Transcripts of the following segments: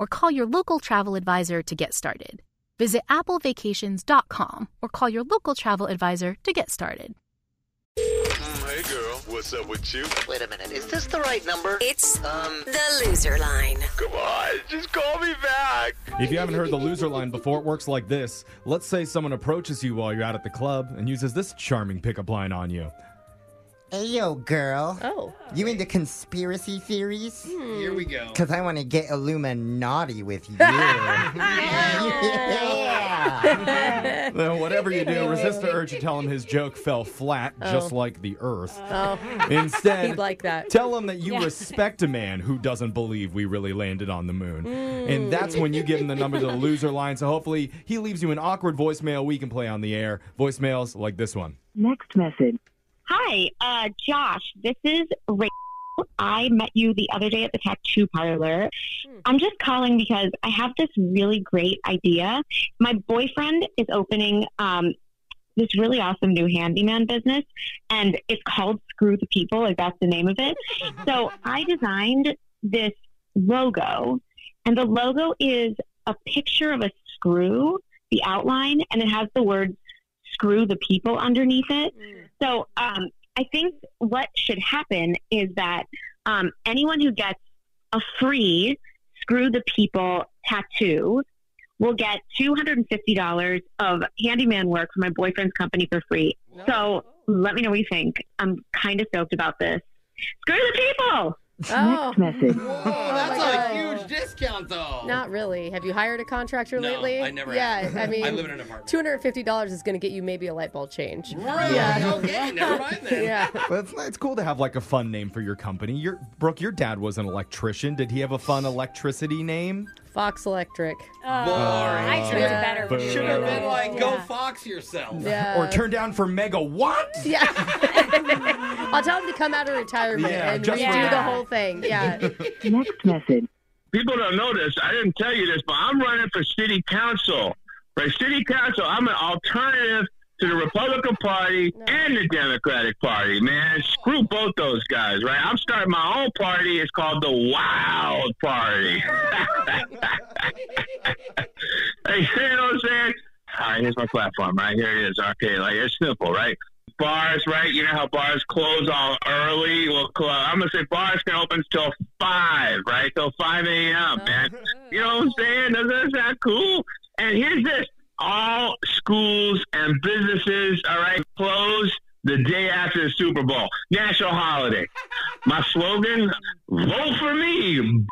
or call your local travel advisor to get started. Visit applevacations.com or call your local travel advisor to get started. Hey girl, what's up with you? Wait a minute, is this the right number? It's Um, the loser line. Come on, just call me back. If you haven't heard the loser line before, it works like this. Let's say someone approaches you while you're out at the club and uses this charming pickup line on you. Ayo, girl. Oh. You into conspiracy theories? Hmm. Here we go. Because I want to get Illuminati with you. yeah. Well, whatever you do, resist the urge to tell him his joke fell flat, oh. just like the earth. Oh, Instead, he'd like that. tell him that you respect a man who doesn't believe we really landed on the moon. And hmm. that's when you give him the number to the loser line. So hopefully he leaves you an awkward voicemail we can play on the air. Voicemails like this one. Next message. Hi, uh, Josh. This is Rachel. I met you the other day at the tattoo parlor. I'm just calling because I have this really great idea. My boyfriend is opening um, this really awesome new handyman business, and it's called Screw the People. Like that's the name of it. So I designed this logo, and the logo is a picture of a screw, the outline, and it has the words "Screw the People" underneath it. So um, I think what should happen is that um, anyone who gets a free "Screw the People" tattoo will get $250 of handyman work from my boyfriend's company for free. So let me know what you think. I'm kind of stoked about this. Screw the people! Oh. Next message. Whoa, that's my a God. huge discount, though. Not really. Have you hired a contractor No, lately? I never Yeah, have. I mean, I live in an apartment. Two hundred fifty dollars is going to get you maybe a light bulb change. Really? Yeah. Okay, never mind then. Yeah. Well, it's, it's cool to have like a fun name for your company. Your Brooke, your dad was an electrician. Did he have a fun electricity name? Fox Electric. Boring. I chose Yeah. a better for. Should have been like, go Yeah. Fox yourself. Yeah. Or turn down for Mega what? Yeah. I'll tell him to come out of retirement Yeah, and just redo for the whole thing. Yeah. Next message. People don't know this. I didn't tell you this, but I'm running for city council. Right, city council. I'm an alternative to the Republican Party and the Democratic Party. Man, screw both those guys. Right, I'm starting my own party. It's called the Wild Party. hey, you know what I'm saying? All right, here's my platform. Right here it is. Okay, like it's simple, right? Bars, right? You know how bars close all early. Well, I'm gonna say bars can open till five, right? Till five a.m. Oh, man, you know what I'm saying? Doesn't that cool? And here's this: all schools and businesses, all right, close the day after the Super Bowl, national holiday. My slogan: Vote for me.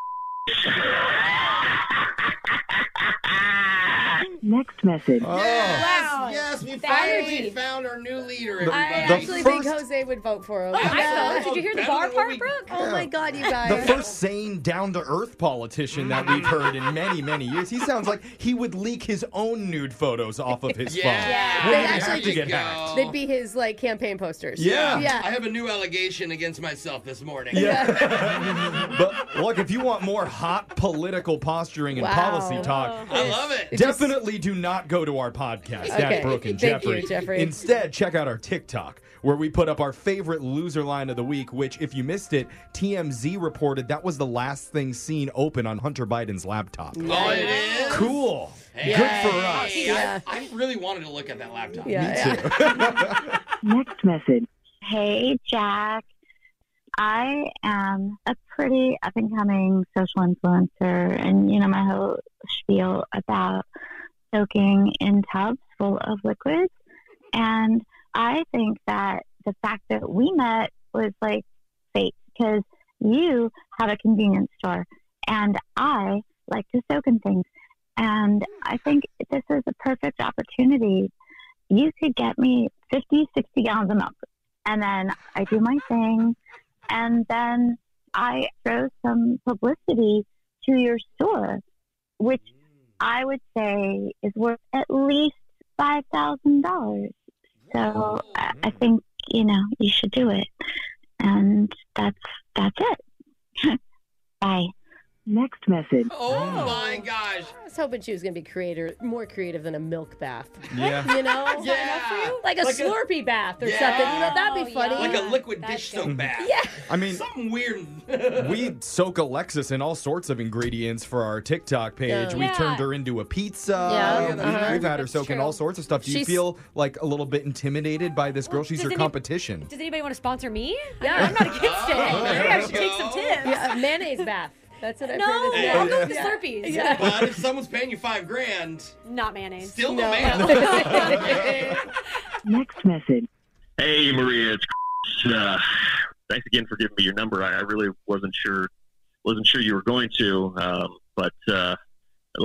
Next message. Oh. Yes, yes, we The finally energy. found our new leader. The- I Everybody. actually think Jose would vote for him. Oh, Yeah. Did you hear the bar part, we- Brooke? Oh my God, you guys. The guys. first sane, down to earth politician that we've heard in many, many years. He sounds like he would leak his own nude photos off of his Yeah. phone. Yeah. Wouldn't They'd actually have to get go. hacked. They'd be his like campaign posters. Yeah. Yeah. I have a new allegation against myself this morning. Yeah. but look, if you want more hot political posturing and Wow. Policy oh, talk, I love it. definitely do not go to our podcast Okay. at Brooke and Thank Jeffrey. you, Jeffrey. Instead, check out our TikTok. Where we put up our favorite loser line of the week, which, if you missed it, TMZ reported that was the last thing seen open on Hunter Biden's laptop. Oh, it is? Cool. Hey, Good for us. I, I really wanted to look at that laptop. Yeah. yeah. Next message. Hey, Jack. I am a pretty up and coming social influencer, and you know my whole spiel about soaking in tubs full of liquids. And I think that the fact that we met was like fate because you have a convenience store, and I like to soak in things. And I think this is a perfect opportunity. You could get me 50, 60 gallons of milk and then I do my thing, and then I throw some publicity to your store, which mm. I would say is worth at least five thousand dollars. So I, I mm. think you know you should do it, and that's that's it. Bye. Next message. Oh my gosh. I was hoping she was going to be creator, more creative than a milk bath. Yeah. You know? Yeah. Like a Like a- Slurpee bath or Yeah. something. You know, that'd be Oh, funny. Like a liquid That's dish soap bath. Yeah. I mean, Something weird. we soak Alexis in all sorts of ingredients for our TikTok page. Yeah. We Yeah. turned her into a pizza. Yeah, We- uh-huh. We've had her That's soaking true. all sorts of stuff. Do you She's- feel like a little bit intimidated by this girl? Well, She's does your any- competition. Does anybody want to sponsor me? Yeah. I am not against it. Oh, Maybe I should take some tips. Yeah, a mayonnaise bath. That's what I've No, heard. is I'll good. go with the Yeah. Slurpees. Yeah. but if someone's paying you five grand, Not mayonnaise. still No. no man. Next message. Hey, Maria, it's Chris. Uh, thanks again for giving me your number. I, I really wasn't sure wasn't sure you were going to, um, but uh,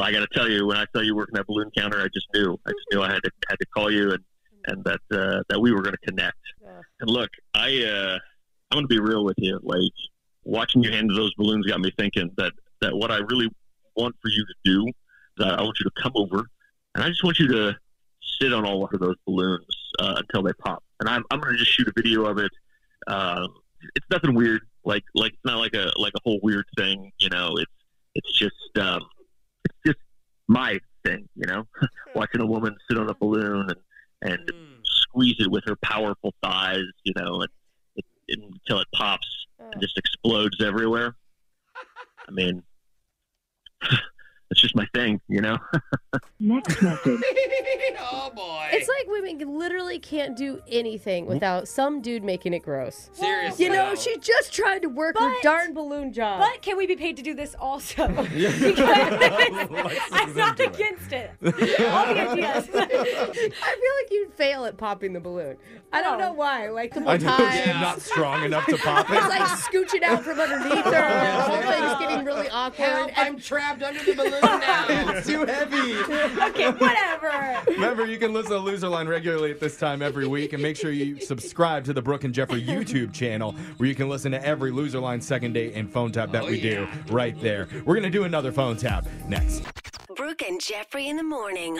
I got to tell you, when I saw you working that balloon counter, I just knew. I just knew I had to had to call you and and that uh, that we were going to connect. And look, I uh, I'm going to be real with you. Like watching you handle those balloons got me thinking that that what I really want for you to do is I I want you to come over and I just want you to sit on all of those balloons uh, until they pop. And I'm, I'm going to just shoot a video of it. Um, it's nothing weird. Like like it's not like a like a whole weird thing. You know, it's it's just um, it's just my thing. You know, watching a woman sit on a balloon and and squeeze it with her powerful thighs. You know, and it, until it pops and just explodes everywhere. I mean, it's just my thing. You know. Next message. oh boy. It's like women literally can't do anything without some dude making it gross. Seriously. You know, she just tried to work her But- darn balloon job. But can we be paid to do this also? Alexis I'm not into it. against it. All the ideas. I feel like you'd fail at popping the balloon. I don't No. know why. Like the I know time. she's not strong enough to pop it. It's it. like scooching out from underneath her. The whole thing's getting really awkward. Help, And I'm trapped under the balloon now. It's too heavy. okay, whatever. Remember, you can listen to Loser Line regularly at this time every week, and make sure you subscribe to the Brooke and Jeffrey YouTube channel, where you can listen to every Loser Line second date and phone tap that Oh, we do right there. We're gonna do another phone tap next. Brooke and Jeffrey in the morning.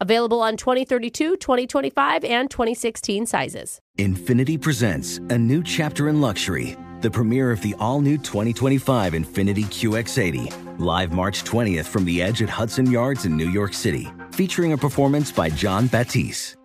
Available on 2032, 2025, and 2016 sizes. Infiniti presents a new chapter in luxury, the premiere of the all new 2025 Infiniti QX80, live March 20th from the edge at Hudson Yards in New York City, featuring a performance by Jon Batiste.